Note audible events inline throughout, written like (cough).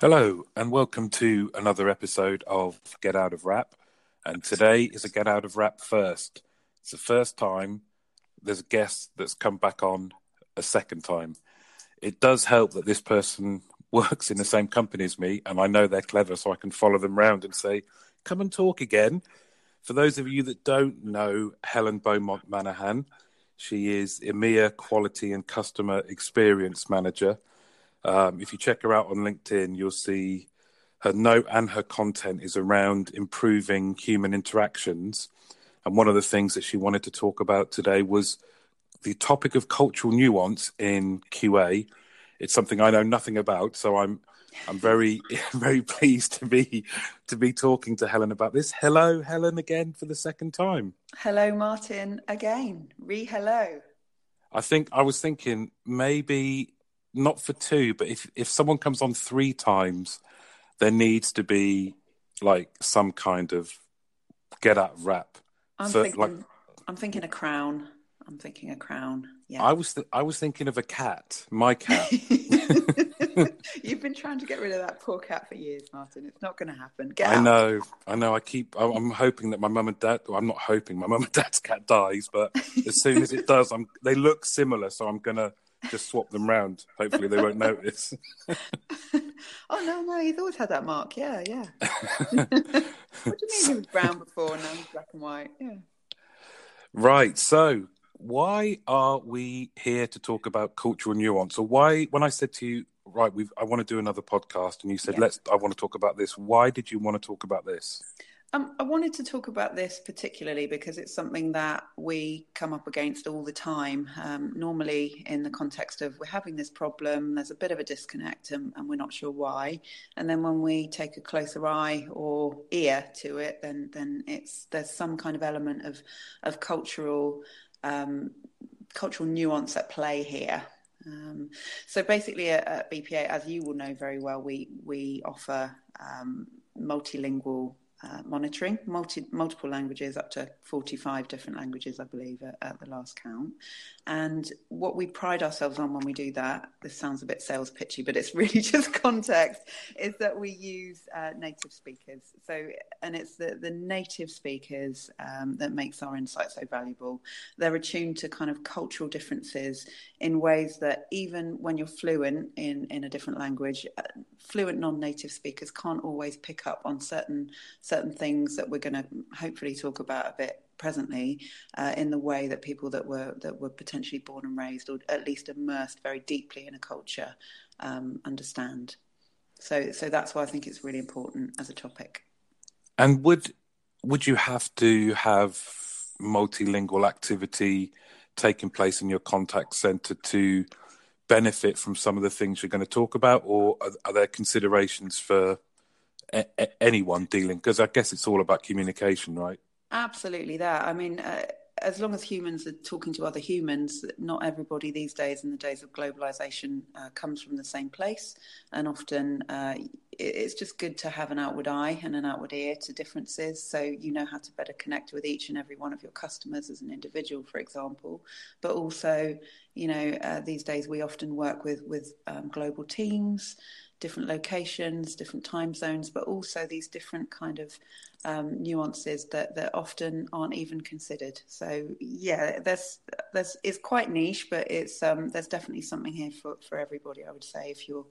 Hello, and welcome to another episode of Get Out of Wrap. And today is a Get Out of Wrap first. It's the first time there's a guest that's come back on a second time. It does help that this person (laughs) works in the same company as me, and I know they're clever, so I can follow them round and say, Come and talk again. For those of you that don't know Helen Beaumont Manahan, she is EMEA Quality and Customer Experience Manager um, if you check her out on LinkedIn, you'll see her note and her content is around improving human interactions. And one of the things that she wanted to talk about today was the topic of cultural nuance in QA. It's something I know nothing about, so I'm I'm very (laughs) very pleased to be to be talking to Helen about this. Hello, Helen, again for the second time. Hello, Martin, again. Re hello. I think I was thinking maybe not for two, but if if someone comes on three times, there needs to be like some kind of get out rap. I'm so, thinking. Like, I'm thinking a crown. I'm thinking a crown. Yeah. I was th- I was thinking of a cat. My cat. (laughs) You've been trying to get rid of that poor cat for years, Martin. It's not going to happen. Get I out. know. I know. I keep. I'm hoping that my mum and dad. Well, I'm not hoping my mum and dad's cat dies, but as soon as it does, I'm. They look similar, so I'm gonna just swap them round. Hopefully, they won't notice. (laughs) oh no, no, he's always had that mark. Yeah, yeah. (laughs) what do you mean he was brown before and now he's black and white? Yeah. Right. So, why are we here to talk about cultural nuance? Or why, when I said to you, right, we I want to do another podcast, and you said, yeah. let's, I want to talk about this. Why did you want to talk about this? Um, I wanted to talk about this particularly because it's something that we come up against all the time. Um, normally, in the context of we're having this problem, there's a bit of a disconnect and, and, we're not sure why. And then when we take a closer eye or ear to it, then then it's there's some kind of element of of cultural um, cultural nuance at play here. Um, so basically, at, at, BPA, as you will know very well, we we offer um, multilingual uh, monitoring, multi, multiple languages, up to 45 different languages, I believe, at, at, the last count. And what we pride ourselves on when we do that, this sounds a bit sales pitchy, but it's (laughs) really just context, is that we use uh, native speakers. So, and it's the, the native speakers um, that makes our insight so valuable. They're attuned to kind of cultural differences in ways that even when you're fluent in, in a different language, uh, fluent non-native speakers can't always pick up on certain certain things that we're going to hopefully talk about a bit presently uh, in the way that people that were that were potentially born and raised or at least immersed very deeply in a culture um, understand so so that's why I think it's really important as a topic and would would you have to have multilingual activity taking place in your contact center to benefit from some of the things you're going to talk about, or are, are there considerations for a, a, anyone dealing? Because I guess it's all about communication, right? Absolutely, that. I mean, uh, as long as humans are talking to other humans, not everybody these days, in the days of globalization, uh, comes from the same place. And often uh, it's just good to have an outward eye and an outward ear to differences so you know how to better connect with each and every one of your customers as an individual, for example. But also, you know, uh, these days we often work with, with um, global teams different locations, different time zones, but also these different kind of um, nuances that, that often aren't even considered. So yeah, there's there's it's quite niche, but it's um, there's definitely something here for, for everybody. I would say if you're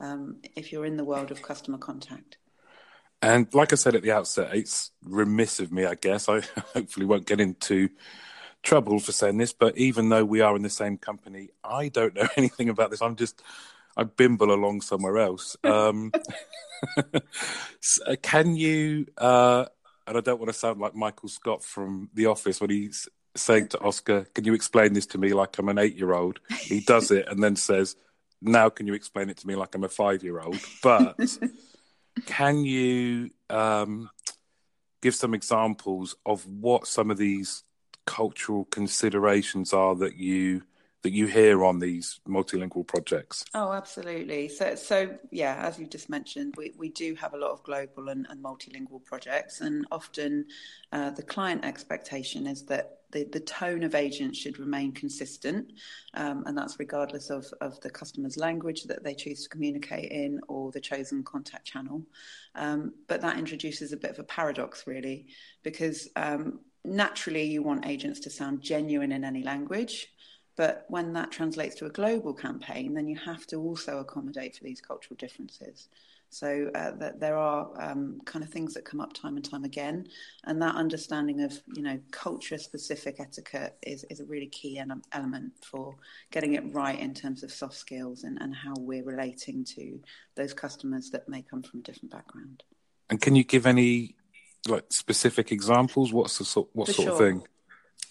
um, if you're in the world of customer contact. And like I said at the outset, it's remiss of me, I guess. I (laughs) hopefully won't get into trouble for saying this, but even though we are in the same company, I don't know (laughs) anything about this. I'm just I bimble along somewhere else. (laughs) Um, (laughs) uh, can you? Uh, and I don't want to sound like Michael Scott from The Office when he's saying to Oscar, "Can you explain this to me like I'm an eight-year-old?" He does it and then says, "Now can you explain it to me like I'm a five-year-old?" But can you um, give some examples of what some of these cultural considerations are that you that you hear on these multilingual projects? Oh, absolutely. So, so yeah, as you just mentioned, we, we do have a lot of global and, and multilingual projects, and often uh, the client expectation is that the, the tone of agents should remain consistent, um, and that's regardless of, of the customer's language that they choose to communicate in or the chosen contact channel. Um, but that introduces a bit of a paradox, really, because um, naturally you want agents to sound genuine in any language. But when that translates to a global campaign, then you have to also accommodate for these cultural differences. So uh, that there are um, kind of things that come up time and time again, and that understanding of you know culture-specific etiquette is is a really key element for getting it right in terms of soft skills and, and how we're relating to those customers that may come from a different background. And can you give any like specific examples? What's the sort what For sort sure. of thing?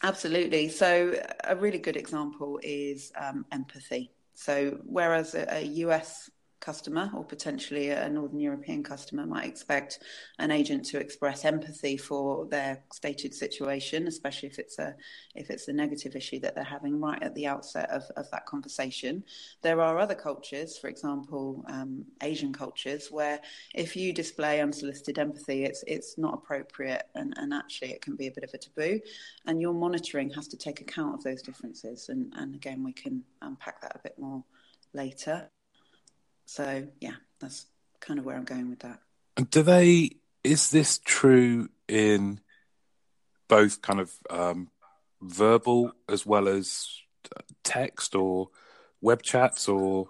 Absolutely. So a really good example is um, empathy. So whereas a, a US customer or potentially a Northern European customer might expect an agent to express empathy for their stated situation, especially if it's a if it's a negative issue that they're having right at the outset of, of that conversation. There are other cultures, for example, um, Asian cultures, where if you display unsolicited empathy, it's it's not appropriate and, and actually it can be a bit of a taboo. And your monitoring has to take account of those differences. And, and again, we can unpack that a bit more later. So yeah, that's kind of where I'm going with that. And do they? Is this true in both kind of um, verbal as well as text or web chats or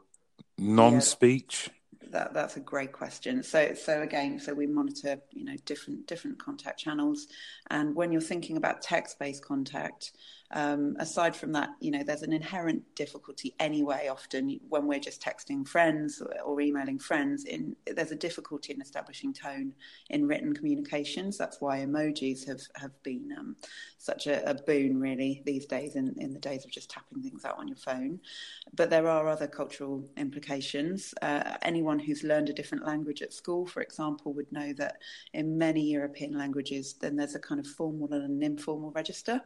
non-speech? Yeah, that that's a great question. So so again, so we monitor you know different different contact channels, and when you're thinking about text-based contact, um, aside from that, you know, there's an inherent difficulty anyway. Often when we're just texting friends or, emailing friends, in there's a difficulty in establishing tone in written communications. That's why emojis have have been um, such a, a, boon, really, these days. In in the days of just tapping things out on your phone, but there are other cultural implications. Uh, anyone who's learned a different language at school, for example, would know that in many European languages, then there's a kind of formal and an informal register.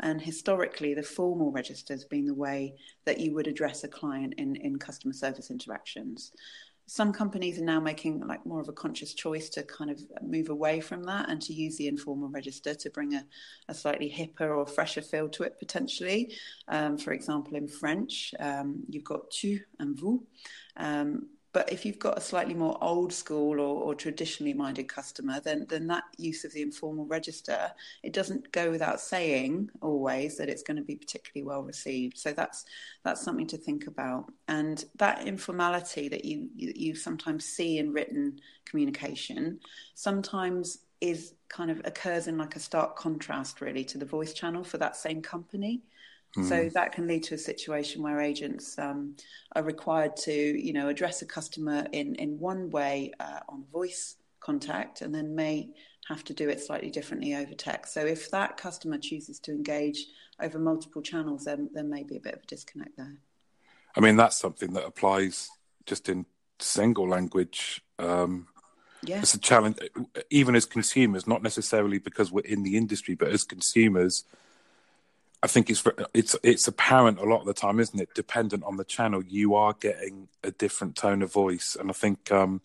And historically, the formal register has been the way that you would address a client in, in customer service interactions. Some companies are now making like more of a conscious choice to kind of move away from that and to use the informal register to bring a, a slightly hipper or fresher feel to it potentially. Um, for example, in French, um, you've got tu and vous. Um, but if you've got a slightly more old school or, or, traditionally minded customer, then then that use of the informal register, it doesn't go without saying always that it's going to be particularly well received. So that's that's something to think about. And that informality that you you, you sometimes see in written communication, sometimes is kind of occurs in like a stark contrast really to the voice channel for that same company. So hmm. that can lead to a situation where agents um, are required to, you know, address a customer in in one way uh, on voice contact, and then may have to do it slightly differently over text. So if that customer chooses to engage over multiple channels, then there may be a bit of a disconnect there. I mean, that's something that applies just in single language. Um, yeah. It's a challenge, even as consumers, not necessarily because we're in the industry, but as consumers I think it's it's it's apparent a lot of the time, isn't it? Dependent on the channel, you are getting a different tone of voice, and I think um,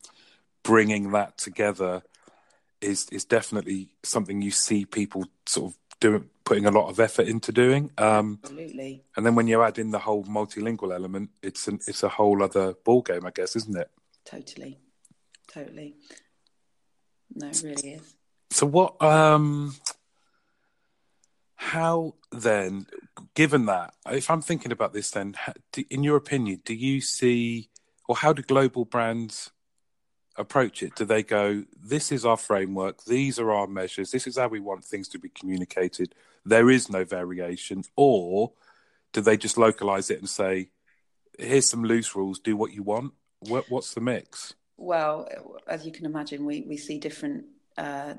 bringing that together is is definitely something you see people sort of doing, putting a lot of effort into doing. Um, Absolutely. And then when you add in the whole multilingual element, it's an it's a whole other ball game, I guess, isn't it? Totally, totally. No, it really is. So what? um how then, given that, if I'm thinking about this, then, in your opinion, do you see, or how do global brands approach it? Do they go, this is our framework, these are our measures, this is how we want things to be communicated, there is no variation? Or do they just localize it and say, here's some loose rules, do what you want? What, what's the mix? Well, as you can imagine, we, we see different uh,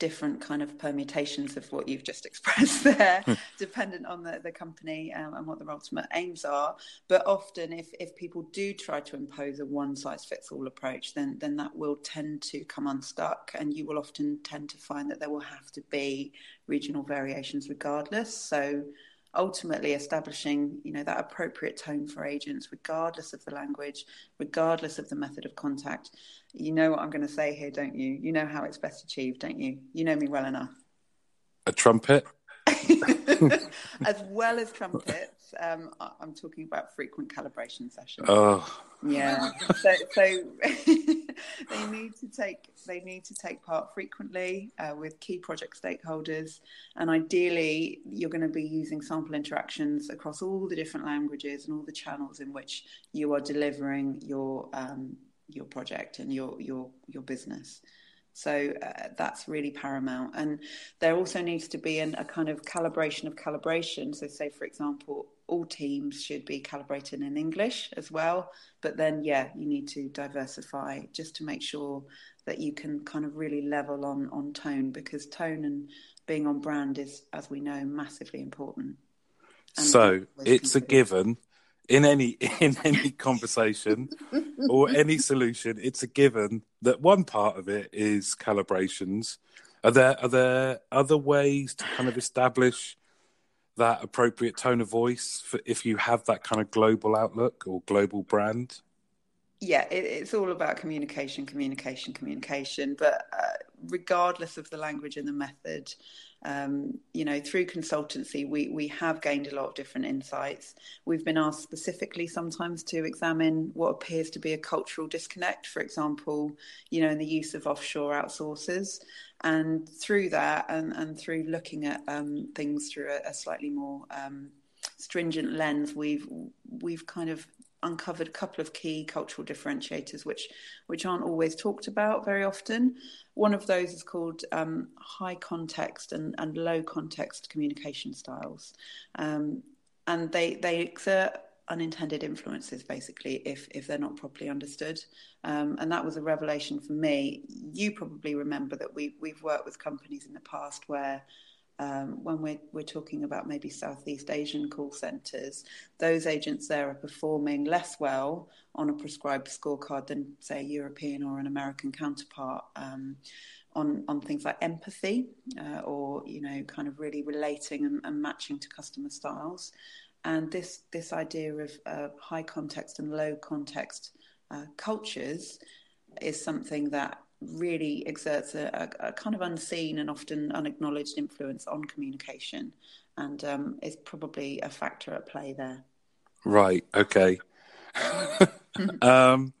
different kind of permutations of what you've just (laughs) expressed there, hmm. dependent on the, the company um, and what their ultimate aims are. But often, if, if people do try to impose a one size fits all approach, then, then that will tend to come unstuck, and you will often tend to find that there will have to be regional variations regardless. So, ultimately establishing you know that appropriate tone for agents regardless of the language regardless of the method of contact you know what i'm going to say here don't you? You know how it's best achieved don't you? You know me well enough. A trumpet? (laughs) As well as trumpets, um, I'm talking about frequent calibration sessions. Oh, yeah. So, so (laughs) they need to take they need to take part frequently uh, with key project stakeholders, and ideally, you're going to be using sample interactions across all the different languages and all the channels in which you are delivering your um, your project and your your your business. So uh, that's really paramount. And there also needs to be an, a kind of calibration of calibration. So, say, for example, all teams should be calibrated in English as well. But then, yeah, you need to diversify just to make sure that you can kind of really level on, on tone because tone and being on brand is, as we know, massively important. And so it's a given in any in (laughs) any conversation or (laughs) any solution, it's a given that one part of it is calibrations. Are there are there other ways to kind of establish that appropriate tone of voice for if you have that kind of global outlook or global brand? Yeah, it, it's all about communication, communication, communication. But uh, regardless of the language and the method, um, you know, through consultancy, we, we have gained a lot of different insights. We've been asked specifically sometimes to examine what appears to be a cultural disconnect, for example, you know, in the use of offshore outsourcers. And through that, and, and through looking at um, things through a, a slightly more um, stringent lens, we've we've kind of uncovered a couple of key cultural differentiators which which aren't always talked about very often. One of those is called um, high context and, and low context communication styles, um, and they they exert unintended influences basically if if they're not properly understood. Um, and that was a revelation for me. You probably remember that we we've worked with companies in the past where um, when we're, we're talking about maybe Southeast Asian call centres, those agents there are performing less well on a prescribed scorecard than, say, a European or an American counterpart. Um, on, on things like empathy uh, or you know kind of really relating and, and, matching to customer styles and this this idea of uh, high context and low context uh, cultures is something that really exerts a, a, a, kind of unseen and often unacknowledged influence on communication and um, is probably a factor at play there. Right, okay. (laughs) um,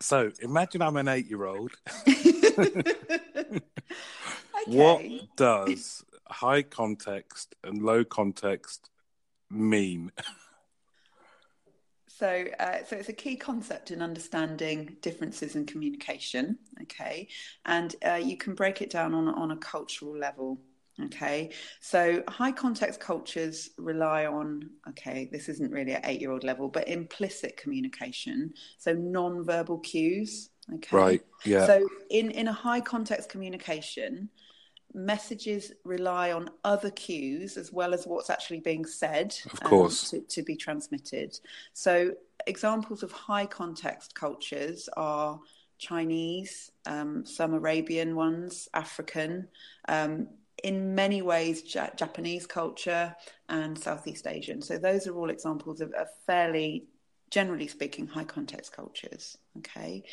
so imagine I'm an eight year old. (laughs) (laughs) okay. What does high context and low context mean? So, uh, so it's a key concept in understanding differences in communication. Okay, and uh, you can break it down on on a cultural level. Okay, so high context cultures rely on, okay, this isn't really at eight year old level, but implicit communication. So non-verbal cues. Okay. Right. Yeah. So in, in a high context communication, messages rely on other cues as well as what's actually being said of course. um, to, to, be transmitted. So examples of high context cultures are chinese um, some arabian ones african um, in many ways ja- japanese culture and southeast asian. So those are all examples of, of fairly generally speaking high context cultures okay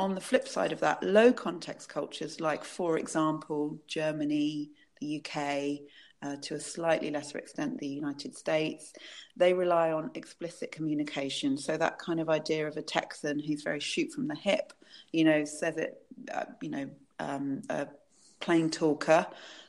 on the flip side of that, low context cultures, like, for example, Germany, the UK, uh, to a slightly lesser extent, the United States, they rely on explicit communication. So, that kind of idea of a Texan who's very shoot from the hip, you know, says it, uh, you know, um, a plain talker.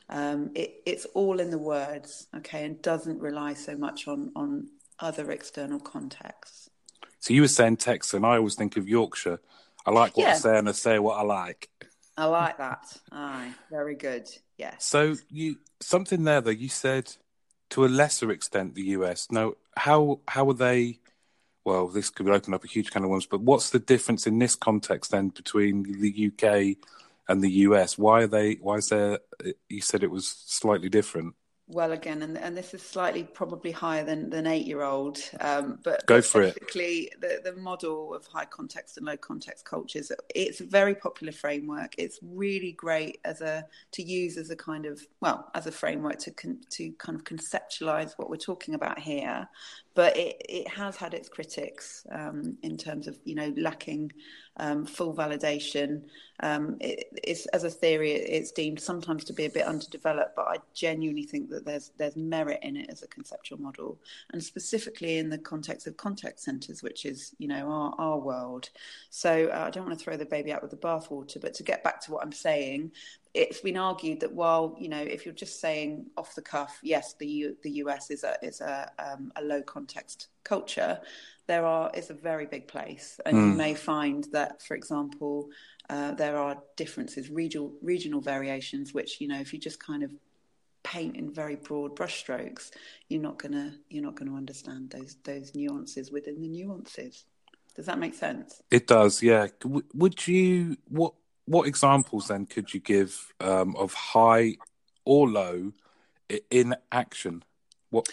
Um, it, it's all in the words, okay, and doesn't rely so much on, on other external contexts. So, you were saying Texan, I always think of Yorkshire. I like what yeah. I say and I say what I like. I like that. Aye, very good. Yes. So you something there though. You said to a lesser extent the US. Now, how how are they? Well, this could open up a huge kind of worms. But what's the difference in this context then between the UK and the US? Why are they? Why is there? You said it was slightly different. Well, again, and, and this is slightly probably higher than, than eight year old, um, but go for it. Basically, the, the model of high context and low context cultures, it's a very popular framework. It's really great as a to use as a kind of well as a framework to con, to kind of conceptualize what we're talking about here, but it, it has had its critics um, in terms of you know lacking um, full validation. Um, it, it's as a theory, it's deemed sometimes to be a bit underdeveloped, but I genuinely think that there's there's merit in it as a conceptual model, and specifically in the context of contact centres, which is you know our our world. So uh, I don't want to throw the baby out with the bathwater, but to get back to what I'm saying, it's been argued that while you know if you're just saying off the cuff, yes, the U, the US is a is a um, a low context culture, there are is a very big place, and mm. you hmm. may find that, for example, uh, there are differences, regional regional variations, which you know if you just kind of paint in very broad brushstrokes, you're not gonna you're not gonna understand those those nuances within the nuances. Does that make sense? It does, yeah. Would you what what examples then could you give um, of high or low in action? What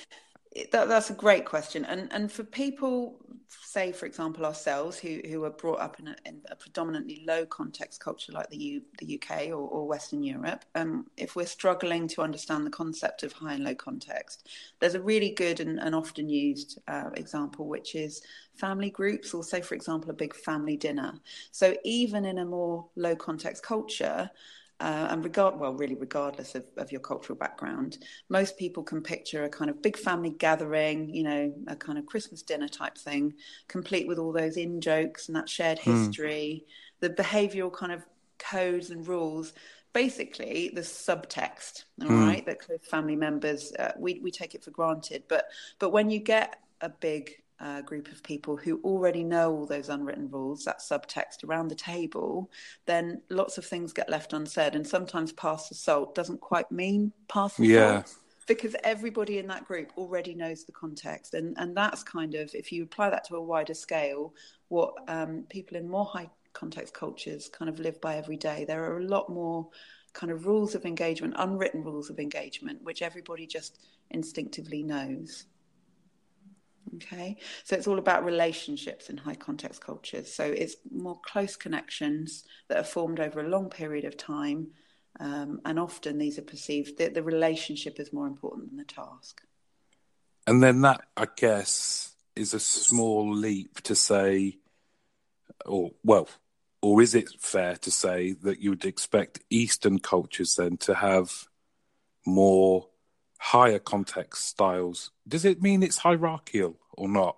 that, that's a great question, and and for people, say for example ourselves, who who are brought up in a, in a predominantly low context culture like the U, the UK or, or Western Europe, um, if we're struggling to understand the concept of high and low context, there's a really good and, and often used uh, example, which is family groups, or say for example a big family dinner. So even in a more low context culture uh, and regard well really regardless of, of your cultural background most people can picture a kind of big family gathering you know a kind of christmas dinner type thing complete with all those in jokes and that shared hmm. history mm. the behavioral kind of codes and rules basically the subtext all mm. right that close family members uh, we, we take it for granted but but when you get a big uh, group of people who already know all those unwritten rules, that subtext around the table, then lots of things get left unsaid. And sometimes pass the salt doesn't quite mean pass the yeah. salt because everybody in that group already knows the context. And, and that's kind of, if you apply that to a wider scale, what um, people in more high context cultures kind of live by every day. There are a lot more kind of rules of engagement, unwritten rules of engagement, which everybody just instinctively knows. Okay, so it's all about relationships in high context cultures. So it's more close connections that are formed over a long period of time, um, and often these are perceived that the relationship is more important than the task. And then that, I guess, is a small leap to say, or well, or is it fair to say that you would expect Eastern cultures then to have more higher context styles, does it mean it's hierarchical or not?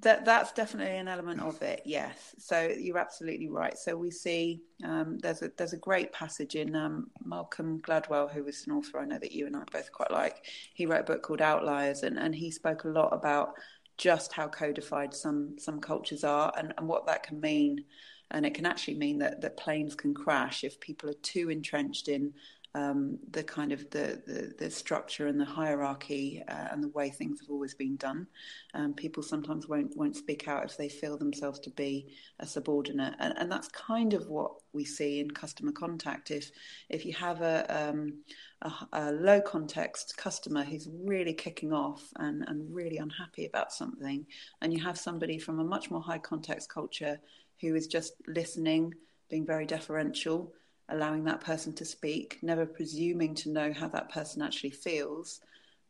That that's definitely an element of it. Yes. So you're absolutely right. So we see um, there's a there's a great passage in um, Malcolm Gladwell, who was an author I know that you and I both quite like. He wrote a book called Outliers, and, and he spoke a lot about just how codified some some cultures are and, and what that can mean. And it can actually mean that, that planes can crash if people are too entrenched in um, the kind of the, the, the, structure and the hierarchy uh, and the way things have always been done. Um, people sometimes won't won't speak out if they feel themselves to be a subordinate, and, and that's kind of what we see in customer contact. If if you have a, um, a, a low context customer who's really kicking off and, and really unhappy about something, and you have somebody from a much more high context culture who is just listening, being very deferential allowing that person to speak, never presuming to know how that person actually feels,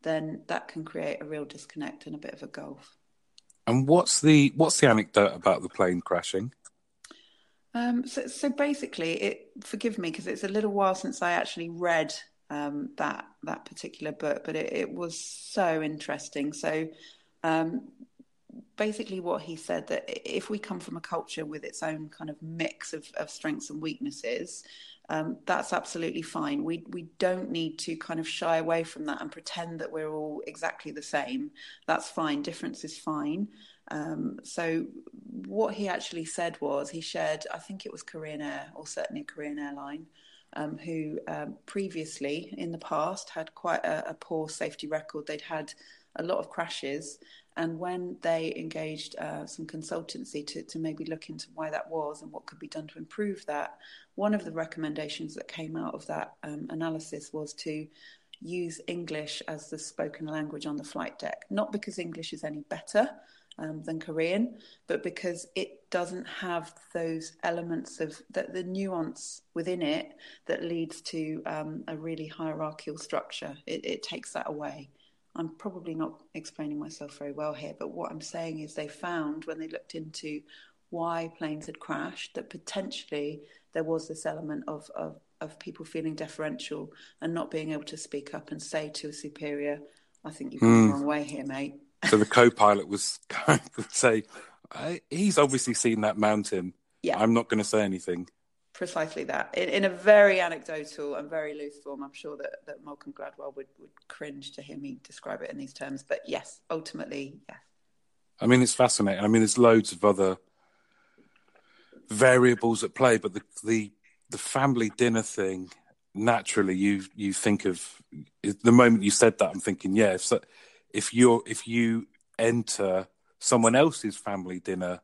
then that can create a real disconnect and a bit of a gulf. And what's the what's the anecdote about the plane crashing? Um, so, so basically, it forgive me because it's a little while since I actually read um, that that particular book, but it, it was so interesting. So um, basically what he said that if we come from a culture with its own kind of mix of, of strengths and weaknesses, um, that's absolutely fine. We we don't need to kind of shy away from that and pretend that we're all exactly the same. That's fine. Difference is fine. Um, so what he actually said was he shared, I think it was Korean Air or certainly Korean airline. Um, who um, previously in the past had quite a, a poor safety record. They'd had a lot of crashes, and when they engaged uh, some consultancy to, to maybe look into why that was and what could be done to improve that, one of the recommendations that came out of that um, analysis was to use English as the spoken language on the flight deck. Not because English is any better um, than Korean, but because it doesn't have those elements of the, the nuance within it that leads to um, a really hierarchical structure. It, it takes that away. I'm probably not explaining myself very well here, but what I'm saying is they found when they looked into why planes had crashed that potentially there was this element of, of, of people feeling deferential and not being able to speak up and say to a superior, I think you've gone mm. the wrong way here, mate. (laughs) So the co-pilot was (laughs) going to say, he's obviously seen that mountain. Yeah. I'm not going to say anything. Precisely that. In, in, a very anecdotal and very loose form, I'm sure that, that Malcolm Gladwell would, would cringe to hear me describe it in these terms. But yes, ultimately, yes. I mean, it's fascinating. I mean, there's loads of other variables at play, but the the the family dinner thing naturally you you think of the moment you said that I'm thinking yeah if if you're if you enter someone else's family dinner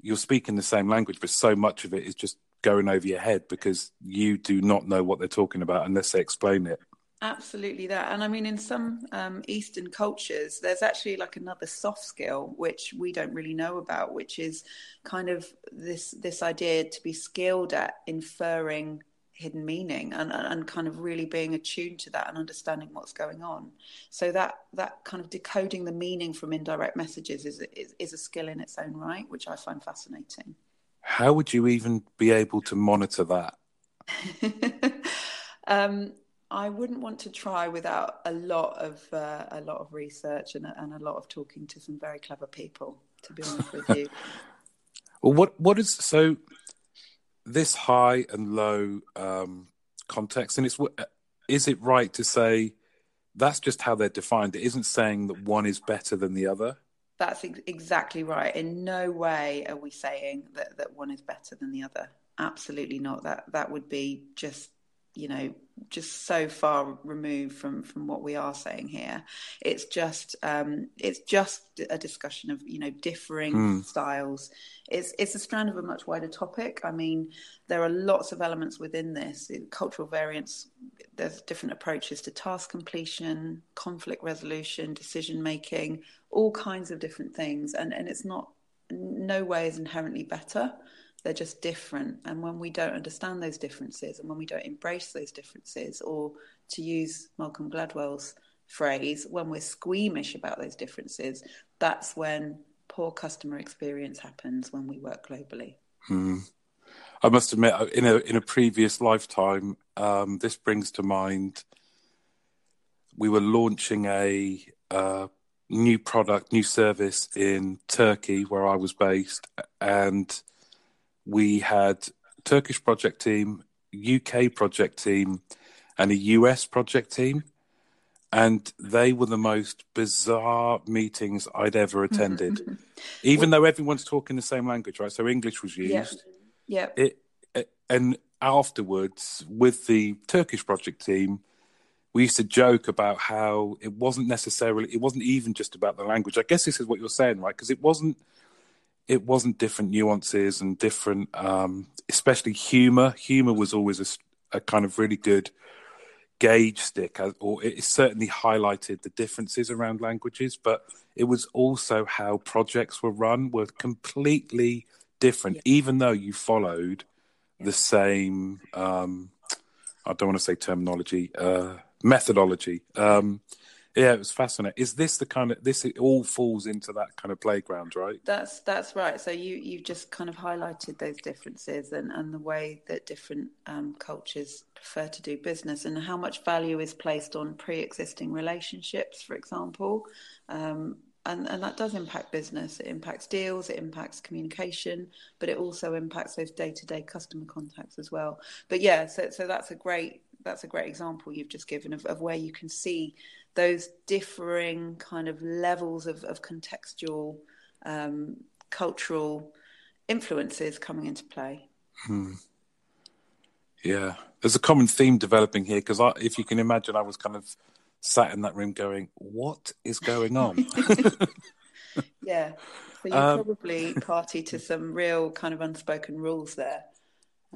you're speaking the same language but so much of it is just going over your head because you do not know what they're talking about unless they explain it Absolutely that. And I mean, in some um, Eastern cultures, there's actually like another soft skill, which we don't really know about, which is kind of this, this idea to be skilled at inferring hidden meaning and, and kind of really being attuned to that and understanding what's going on. So that, that kind of decoding the meaning from indirect messages is, is, is a skill in its own right, which I find fascinating. How would you even be able to monitor that? (laughs) um, I wouldn't want to try without a lot of uh, a lot of research and, and a lot of talking to some very clever people. To be honest with you. (laughs) well, what what is so this high and low um, context, and it's is it right to say that's just how they're defined? It isn't saying that one is better than the other. That's ex- exactly right. In no way are we saying that that one is better than the other. Absolutely not. That that would be just you know just so far removed from from what we are saying here. It's just um it's just a discussion of you know differing mm. styles. It's it's a strand of a much wider topic. I mean there are lots of elements within this. Cultural variance there's different approaches to task completion conflict resolution decision making all kinds of different things. And and it's not no way is inherently better they're just different. And when we don't understand those differences and when we don't embrace those differences, or to use Malcolm Gladwell's phrase, when we're squeamish about those differences, that's when poor customer experience happens when we work globally. Hmm. I must admit, uh, in a in a previous lifetime, um, this brings to mind we were launching a uh, new product, new service in Turkey, where I was based, and we had Turkish project team, UK project team, and a US project team. And they were the most bizarre meetings I'd ever mm-hmm. attended. (laughs) Even well, though everyone's talking the same language, right? So English was used. Yeah. yeah. It, it, and afterwards, with the Turkish project team, we used to joke about how it wasn't necessarily, it wasn't even just about the language. I guess this is what you're saying, right? Because it wasn't it wasn't different nuances and different, um, especially humor. Humor was always a, a, kind of really good gauge stick, uh, or it certainly highlighted the differences around languages. But it was also how projects were run were completely different, yeah. even though you followed the same. Um, I don't want to say terminology, uh, methodology. Um, yeah, it was fascinating. Is this the kind of this? It all falls into that kind of playground, right? That's that's right. So you you've just kind of highlighted those differences and and the way that different um, cultures prefer to do business and how much value is placed on pre-existing relationships, for example. Um, and, and that does impact business. It impacts deals, it impacts communication, but it also impacts those day-to-day customer contacts as well. But yeah, so so that's a great that's a great example you've just given of, of where you can see those differing kind of levels of, of contextual um, cultural influences coming into play. Hmm. Yeah, there's a common theme developing here because if you can imagine, I was kind of sat in that room going, "What is going on?" (laughs) yeah, so you um, probably party to some real kind of unspoken rules there.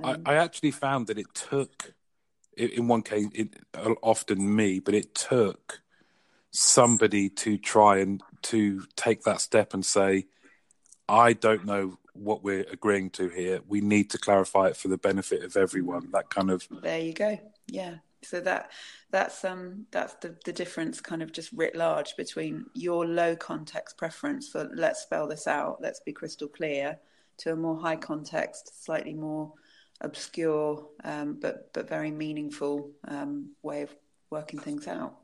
Um, I, I actually found that it took in one case, it, often me, but it took somebody to try and to take that step and say, I don't know what we're agreeing to here. We need to clarify it for the benefit of everyone. That kind of. There you go. Yeah. So that that's um that's the the difference, kind of just writ large between your low context preference for let's spell this out, let's be crystal clear, to a more high context, slightly more obscure um, but but very meaningful um, way of working things out.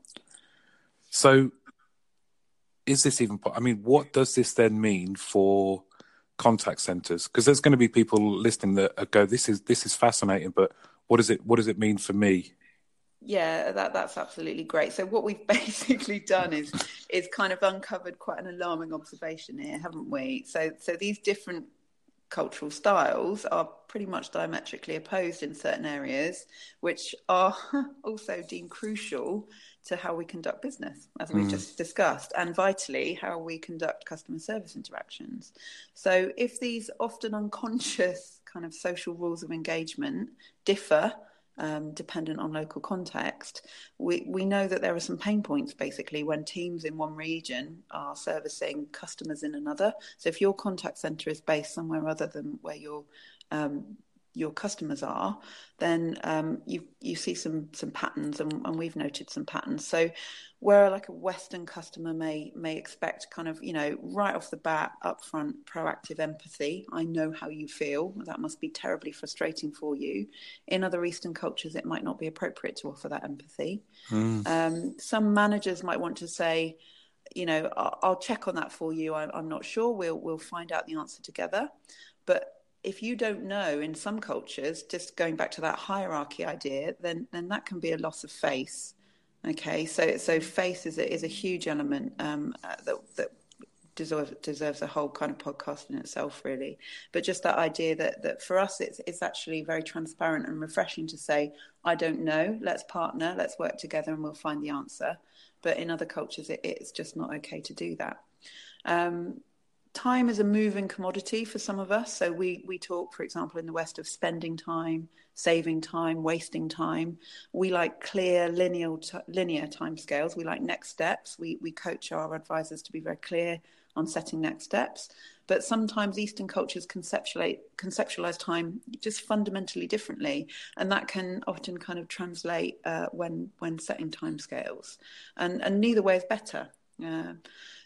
So, is this even? I mean, what does this then mean for contact centers? Because there's going to be people listening that go, "This is this is fascinating," but what does it what does it mean for me? Yeah, that that's absolutely great. So what we've (laughs) basically done is is kind of uncovered quite an alarming observation here, haven't we? So so these different cultural styles are pretty much diametrically opposed in certain areas, which are (laughs) also deemed crucial to how we conduct business, as we've mm. just discussed, and vitally how we conduct customer service interactions. So, if these often unconscious kind of social rules of engagement differ um, dependent on local context, we, we know that there are some pain points basically when teams in one region are servicing customers in another. So if your contact center is based somewhere other than where your um, your customers are, then um, you you see some some patterns, and, and, we've noted some patterns. So, where like a Western customer may may expect kind of you know right off the bat, upfront, proactive empathy. I know how you feel. That must be terribly frustrating for you. In other Eastern cultures, it might not be appropriate to offer that empathy. Mm. Um, some managers might want to say. You know, I'll, I'll check on that for you. I, I'm not sure. We'll we'll find out the answer together. But if you don't know in some cultures, just going back to that hierarchy idea, then then that can be a loss of face. Okay, so so face is a, is a huge element um, uh, that that deserves deserves a whole kind of podcast in itself, really. But just that idea that that for us, it's it's actually very transparent and refreshing to say, I don't know, let's partner, let's work together, and we'll find the answer. But in other cultures, it, it's just not okay to do that. Um, time is a moving commodity for some of us. So we we talk, for example, in the West of spending time, saving time, wasting time. We like clear linear t- linear time scales. We like next steps. We we coach our advisors to be very clear on setting next steps. But sometimes Eastern cultures conceptualize conceptualize time just fundamentally differently, and that can often kind of translate uh, when when setting time scales. And and neither way is better. Uh,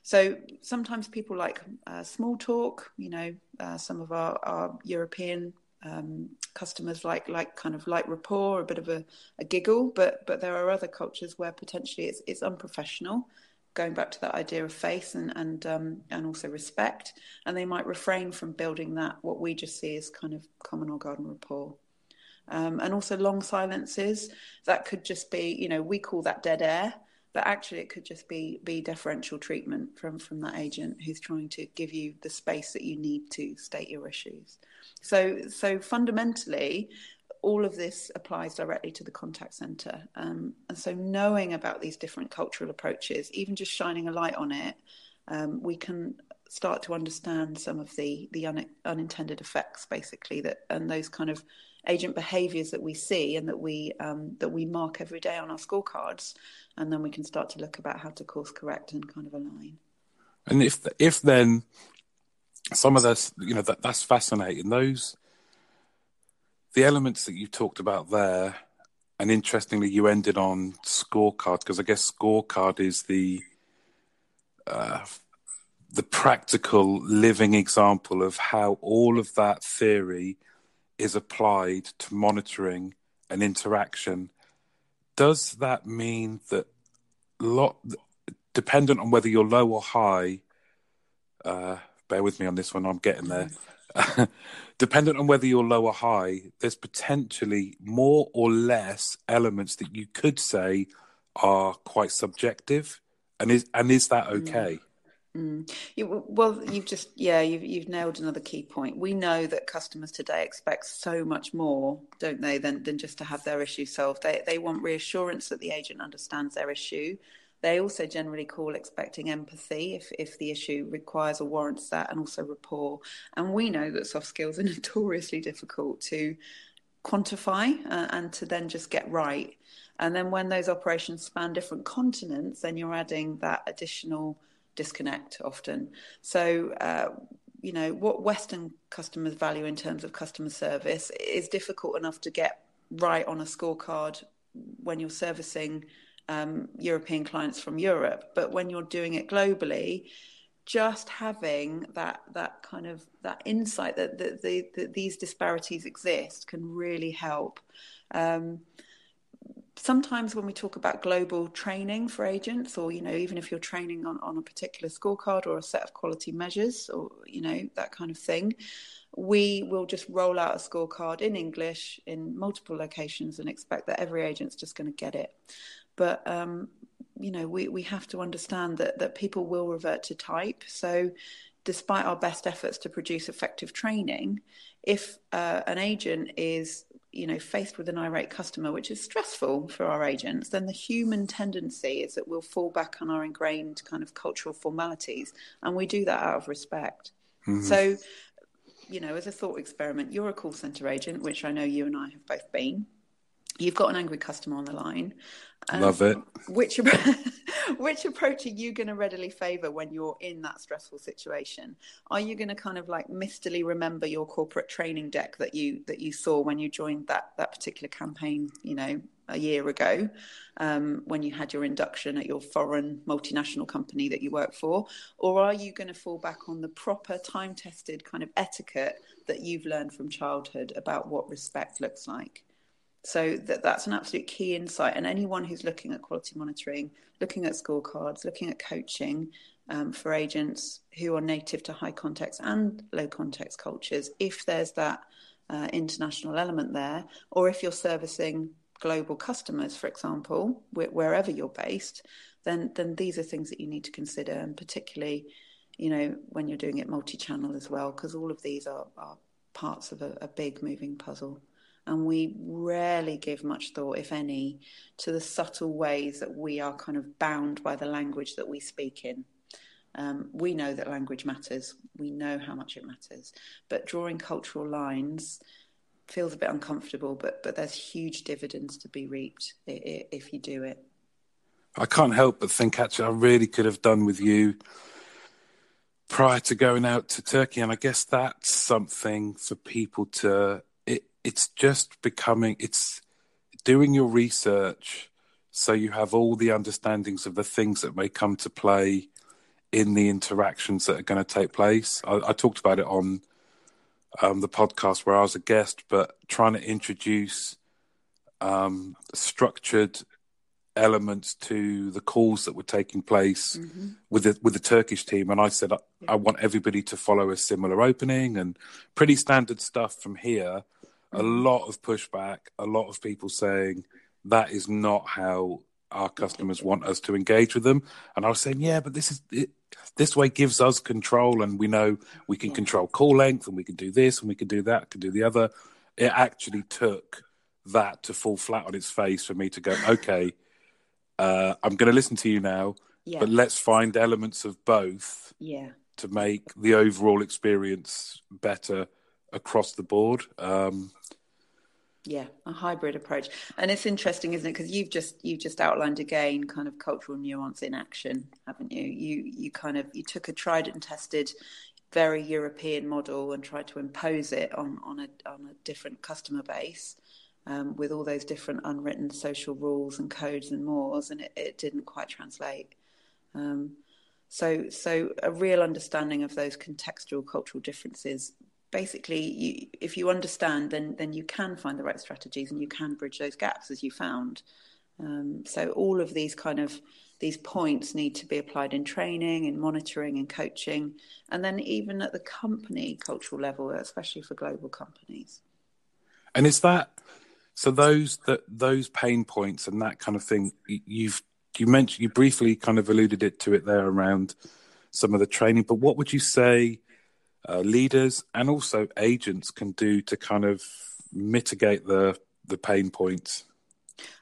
so sometimes people like uh, small talk. You know, uh, some of our, our European um, customers like like kind of light rapport, a bit of a, a, giggle. But but there are other cultures where potentially it's it's unprofessional. Going back to that idea of face and and um, and also respect, and they might refrain from building that what we just see as kind of common or garden rapport. Um, and also long silences that could just be you know we call that dead air but actually it could just be be deferential treatment from from that agent who's trying to give you the space that you need to state your issues. So so fundamentally all of this applies directly to the contact center um, and so knowing about these different cultural approaches even just shining a light on it um, we can start to understand some of the the un, unintended effects basically that and those kind of agent behaviors that we see and that we um, that we mark every day on our scorecards and then we can start to look about how to course correct and kind of align. And if if then some of this, you know, that that's fascinating. Those the elements that you talked about there, and interestingly, you ended on scorecard because I guess scorecard is the uh, the practical living example of how all of that theory is applied to monitoring an interaction does that mean that lot dependent on whether you're low or high uh, bear with me on this one i'm getting there (laughs) dependent on whether you're low or high there's potentially more or less elements that you could say are quite subjective and is and is that mm. okay Mm. You, well, you've just yeah, you've you've nailed another key point. We know that customers today expect so much more, don't they, than than just to have their issue solved. They they want reassurance that the agent understands their issue. They also generally call expecting empathy if if the issue requires or warrants that, and also rapport. And we know that soft skills are (laughs) notoriously difficult to quantify uh, and to then just get right. And then when those operations span different continents, then you're adding that additional disconnect often. So, uh, you know, what Western customers value in terms of customer service is difficult enough to get right on a scorecard when you're servicing um, European clients from Europe. But when you're doing it globally, just having that that kind of that insight that, that, the, that these disparities exist can really help. Um, sometimes when we talk about global training for agents or you know even if you're training on, on a particular scorecard or a set of quality measures or you know that kind of thing we will just roll out a scorecard in english in multiple locations and expect that every agent's just going to get it. But um, you know we, we have to understand that that people will revert to type. So despite our best efforts to produce effective training if uh, an agent is you know faced with an irate customer which is stressful for our agents then the human tendency is that we'll fall back on our ingrained kind of cultural formalities and we do that out of respect. Mm-hmm. so you know as a thought experiment you're a call center agent which i know you and i have both been. You've got an angry customer on the line love it. Which (laughs) which approach are you going to readily favor when you're in that stressful situation? Are you going to kind of like mistily remember your corporate training deck that you that you saw when you joined that that particular campaign you know a year ago um, when you had your induction at your foreign multinational company that you work for? Or are you going to fall back on the proper time tested kind of etiquette that you've learned from childhood about what respect looks like so that, that's an absolute key insight. And anyone who's looking at quality monitoring, looking at scorecards, looking at coaching um, for agents who are native to high context and low context cultures, if there's that uh, international element there, or if you're servicing global customers, for example, wh- wherever you're based, then then these are things that you need to consider, and particularly, you know, when you're doing it multi-channel as well, because all of these are, are parts of a, a big moving puzzle and we rarely give much thought, if any, to the subtle ways that we are kind of bound by the language that we speak in. Um, we know that language matters. We know how much it matters, but drawing cultural lines feels a bit uncomfortable. But but there's huge dividends to be reaped if you do it. I can't help but think actually I really could have done with you prior to going out to Turkey, and I guess that's something for people to it's just becoming it's doing your research so you have all the understandings of the things that may come to play in the interactions that are going to take place. I, I talked about it on um, the podcast where I was a guest, but trying to introduce um, structured elements to the calls that were taking place mm-hmm. with the with the Turkish team, and I said I, I, want everybody to follow a similar opening and pretty standard stuff from here a lot of pushback, a lot of people saying that is not how our customers want us to engage with them. And I was saying, yeah, but this is it, this way gives us control, and we know we can control call length, and we can do this, and we can do that, can do the other. It actually took that to fall flat on its face for me to go, okay, uh, I'm going to listen to you now, yeah. but let's find elements of both, yeah, to make the overall experience better across the board. Um, yeah, a hybrid approach, and it's interesting, isn't it? Because you've just you've just outlined again kind of cultural nuance in action, haven't you? You you kind of you took a tried and tested, very European model and tried to impose it on on a on a different customer base. Um, with all those different unwritten social rules and codes and mores, and it, it didn't quite translate. Um, so, so a real understanding of those contextual cultural differences basically you, if you understand then then you can find the right strategies and you can bridge those gaps as you found. Um, so all of these kind of these points need to be applied in training in monitoring and coaching and then even at the company cultural level especially for global companies. And is that so those that those pain points and that kind of thing you've you mentioned you briefly kind of alluded it to it there around some of the training but what would you say uh, leaders and also agents can do to kind of mitigate the the pain points?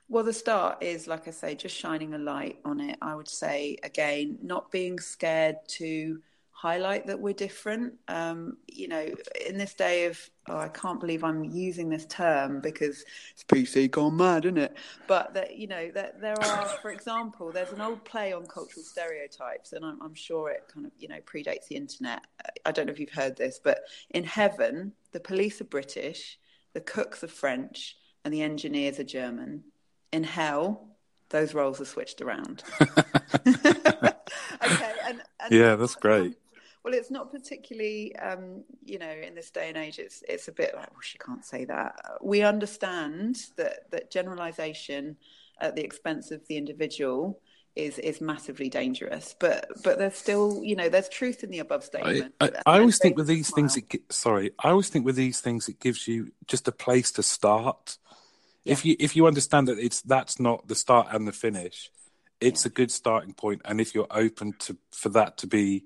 Well, the start is, like I say, just shining a light on it. I would say, again, not being scared to highlight that we're different. Um, you know, in this day of, oh, I can't believe I'm using this term because it's PC gone mad, isn't it? But that, you know, that there are, for example, there's an old play on cultural stereotypes, and I'm, I'm sure it kind of, you know, predates the internet. I don't know if you've heard this, but in heaven, the police are British, the cooks are French, and the engineers are German. In hell, those roles are switched around. (laughs) (laughs) okay, and, and yeah, that's great. Well, it's not particularly, um, you know, in this day and age, it's it's a bit like, well, she can't say that. We understand that that generalisation at the expense of the individual is is massively dangerous. But but there's still, you know, there's truth in the above statement. I, I, I always think with these things, it sorry, I always think with these things, it gives you just a place to start. Yeah. If you if you understand that it's that's not the start and the finish, it's yeah. a good starting point. And if you're open to for that to be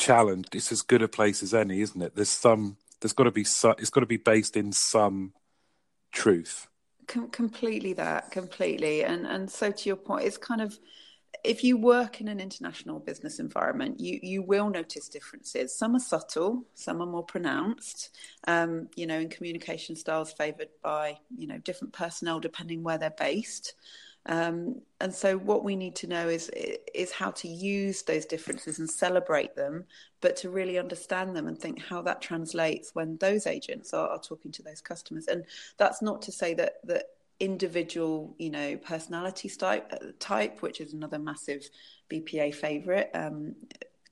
challenged, it's as good a place as any, isn't it? There's some, there's got to be, some, it's got to be based in some truth. Com- completely that, completely. And and so to your point, it's kind of if you work in an international business environment, you you will notice differences. Some are subtle, some are more pronounced. Um, you know, in communication styles favoured by you know different personnel depending where they're based. Um, and so, what we need to know is is how to use those differences and celebrate them, but to really understand them and think how that translates when those agents are, are talking to those customers. And that's not to say that that individual, you know, personality type, type, which is another massive BPA favorite. Um,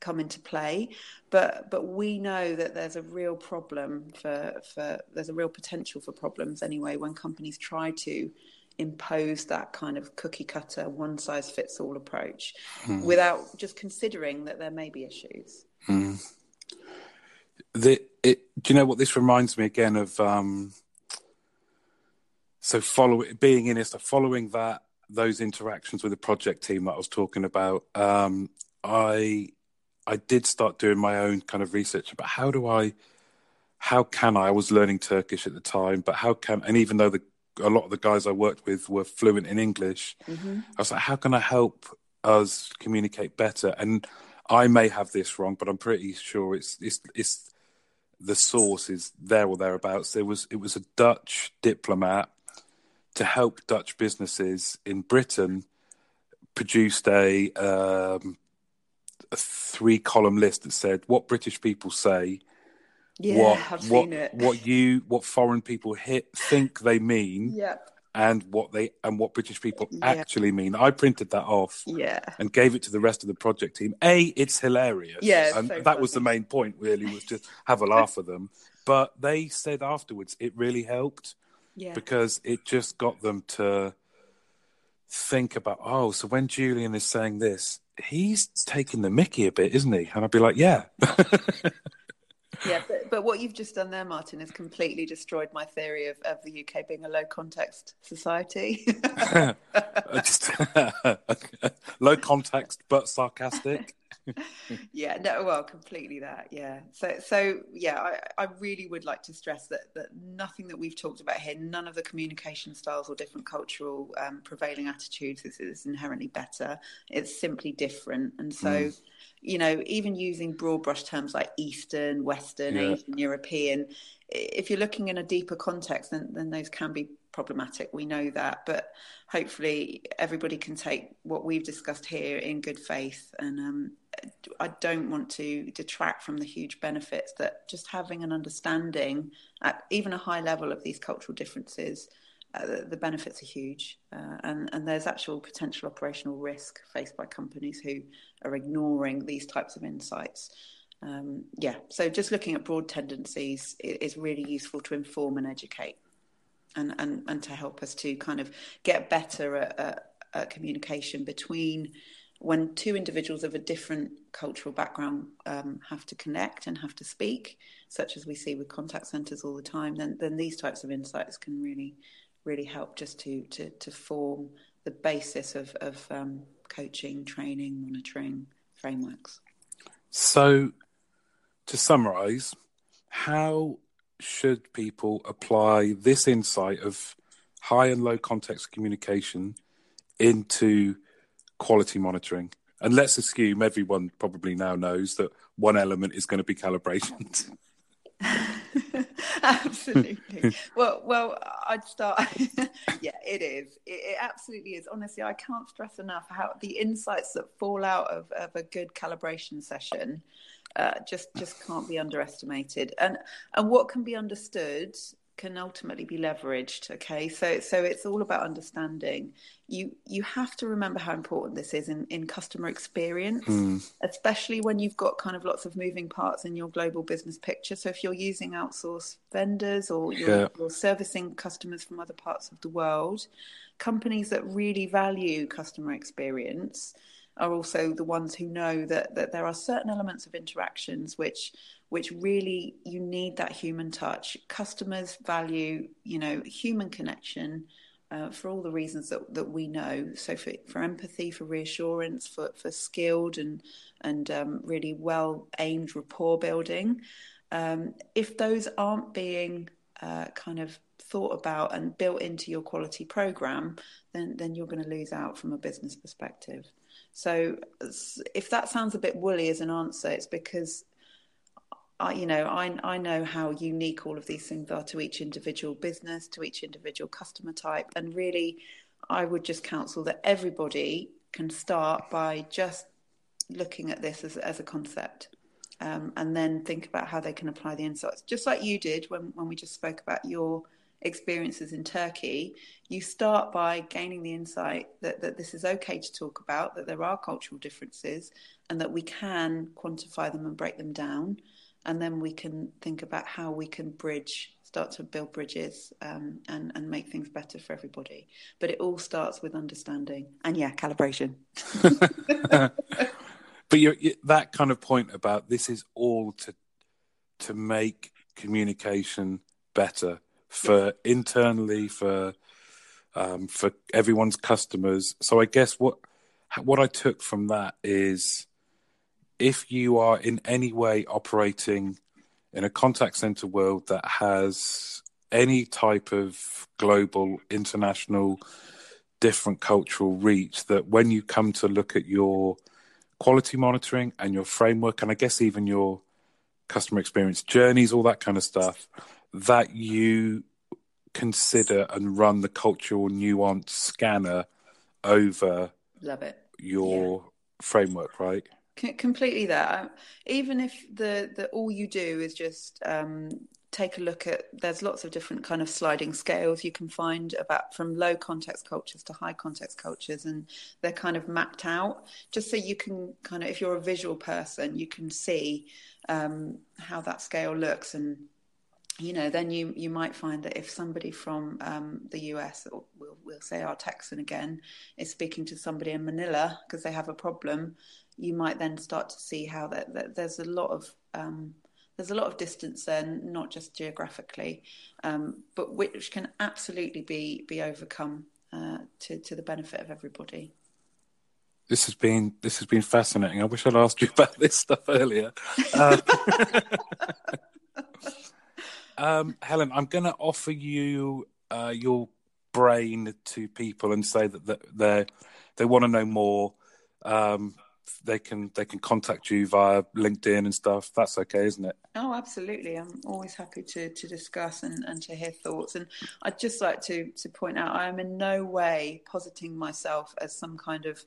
come into play but but we know that there's a real problem for for there's a real potential for problems anyway when companies try to impose that kind of cookie cutter, one size fits all approach mm. without just considering that there may be issues. Mm. The, it, do you know what this reminds me again of? Um, so follow being in it, so following that those interactions with the project team that I was talking about. Um, I I did start doing my own kind of research about how do I, how can I? I was learning Turkish at the time, but how can? And even though the a lot of the guys I worked with were fluent in English. Mm-hmm. I was like, how can I help us communicate better? And I may have this wrong, but I'm pretty sure it's it's it's the source is there or thereabouts. There was it was a Dutch diplomat to help Dutch businesses in Britain produced a um, a three column list that said what British people say yeah, what I've what seen it. what you what foreign people hit think they mean. Yeah. And what they and what British people yeah. actually mean. I printed that off, yeah, and gave it to the rest of the project team. A, it's hilarious, yeah, and so that funny. was the main point. Really, was just have a laugh with them. But they said afterwards it really helped, yeah, because it just got them to think about. Oh, so when Julian is saying this, he's taking the Mickey a bit, isn't he? And I'd be like, yeah. (laughs) yeah, but, but what you've just done there, Martin, has completely destroyed my theory of, of the UK being a low context society. (laughs) just, (laughs) low context but sarcastic. yeah, no, well, completely that. Yeah. So, so yeah, I, I really would like to stress that that nothing that we've talked about here, none of the communication styles or different cultural um, prevailing attitudes is, is, inherently better. It's simply different, and so. Mm you know, even using broad brush terms like Eastern, Western, yeah. Asian, European, if you're looking in a deeper context, then, then those can be problematic. We know that, but hopefully everybody can take what we've discussed here in good faith. And um, I don't want to detract from the huge benefits that just having an understanding at even a high level of these cultural differences uh, the, the, benefits are huge, uh, and, and there's actual potential operational risk faced by companies who are ignoring these types of insights. Um, yeah, so just looking at broad tendencies is really useful to inform and educate, and, and, and to help us to kind of get better at, at, at communication between when two individuals of a different cultural background um, have to connect and have to speak, such as we see with contact centres all the time, then then these types of insights can really really help just to to to form the basis of of um, coaching, training, monitoring frameworks. So, to summarise, how should people apply this insight of high and low context communication into quality monitoring? And let's assume everyone probably now knows that one element is going to be calibration. (laughs) (laughs) absolutely. well, well, I'd start. (laughs) yeah, it is. It, it, absolutely is. Honestly, I can't stress enough how the insights that fall out of, of a good calibration session uh, just just can't be underestimated. And and what can be understood can ultimately be leveraged okay so so it's all about understanding you you have to remember how important this is in in customer experience mm. especially when you've got kind of lots of moving parts in your global business picture so if you're using outsourced vendors or you're, yeah. you're servicing customers from other parts of the world companies that really value customer experience are also the ones who know that that there are certain elements of interactions which which really you need that human touch. Customers value, you know, human connection uh, for all the reasons that, that we know. So for, for empathy, for reassurance, for, for skilled and and um, really well aimed rapport building. Um, if those aren't being uh, kind of thought about and built into your quality program, then then you're going to lose out from a business perspective. So if that sounds a bit woolly as an answer, it's because I, you know, I, I know how unique all of these things are to each individual business, to each individual customer type. And really, I would just counsel that everybody can start by just looking at this as, as a concept um, and then think about how they can apply the insights. Just like you did when, when we just spoke about your experiences in Turkey, you start by gaining the insight that, that this is okay to talk about, that there are cultural differences, and that we can quantify them and break them down. And then we can think about how we can bridge start to build bridges um, and and make things better for everybody. But it all starts with understanding and yeah calibration. (laughs) But you that kind of point about this is all to to make communication better for internally for um, for everyone's customers. So i guess what what i took from that is if you are in any way operating in a contact center world that has any type of global, international, different cultural reach, that when you come to look at your quality monitoring and your framework, and I guess even your customer experience journeys, all that kind of stuff, that you consider and run the cultural nuance scanner over love it. your yeah. framework right? Completely there. Even if the the all you do is just um, take a look at there's lots of different kind of sliding scales you can find about from low context cultures to high context cultures and they're kind of mapped out. Just so you can kind of if you're a visual person you can see um, how that scale looks and you know then you you might find that if somebody from um, the US or we'll, we'll say our Texan again is speaking to somebody in Manila because they have a problem you might then start to see how that, that there's a lot of um, there's a lot of distance there, not just geographically, um, but which can absolutely be be overcome uh, to to the benefit of everybody. This has been this has been fascinating. I wish I'd asked you (laughs) about this stuff earlier. Uh, (laughs) um, Helen, I'm going to offer you uh, your brain to people and say that, they they want to know more. Um, they can they can contact you via LinkedIn and stuff. That's okay, isn't it? Oh, absolutely. I'm always happy to to discuss and, and to hear thoughts. And I'd just like to to point out I am in no way positing myself as some kind of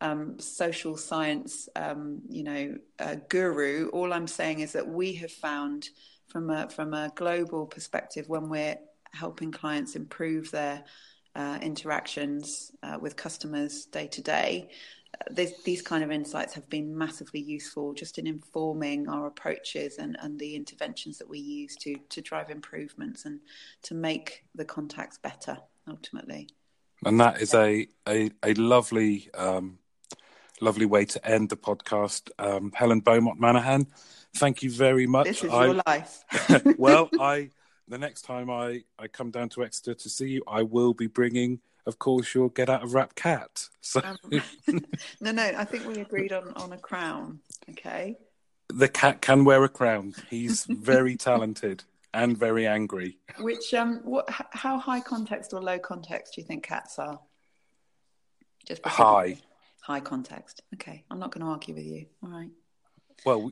um, social science, um, you know, uh, guru. All I'm saying is that we have found from a from a global perspective when we're helping clients improve their uh, interactions uh, with customers day to day this, these kind of insights have been massively useful just in informing our approaches and, and the interventions that we use to to drive improvements and to make the contacts better ultimately. And that is a a, a lovely um, lovely way to end the podcast. Um, Helen Beaumont Manahan, thank you very much. This is I, your life. (laughs) well, (laughs) I the next time I I come down to Exeter to see you, I will be bringing of course, you'll Get Out of Wrap cat. (laughs) So um, no, no, I think we agreed on on a crown. Okay. The cat can wear a crown. He's very talented and very angry. Which um, what? How high context or low context do you think cats are? Just high. high context. Okay, I'm not going to argue with you. All right. Well,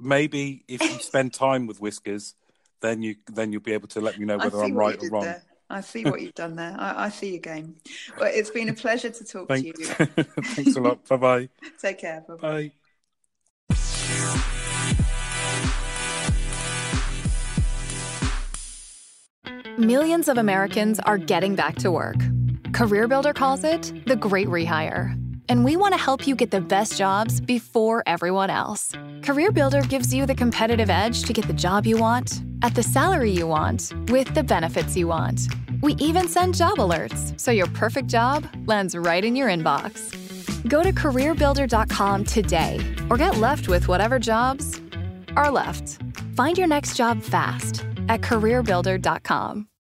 maybe if you spend time with Whiskers, then you then you'll be able to let me know whether I'm right or wrong. There. I see what you've done there. I, I, see your game. Well, it's been a pleasure to talk Thanks. to you. (laughs) Thanks a lot. bye bye. (laughs) Take care. Bye bye. Millions of Americans are getting back to work. CareerBuilder calls it the great rehire. And we want to help you get the best jobs before everyone else. CareerBuilder gives you the competitive edge to get the job you want, at the salary you want, with the benefits you want. We even send job alerts so your perfect job lands right in your inbox. Go to careerbuilder.com today or get left with whatever jobs are left. Find your next job fast at careerbuilder.com.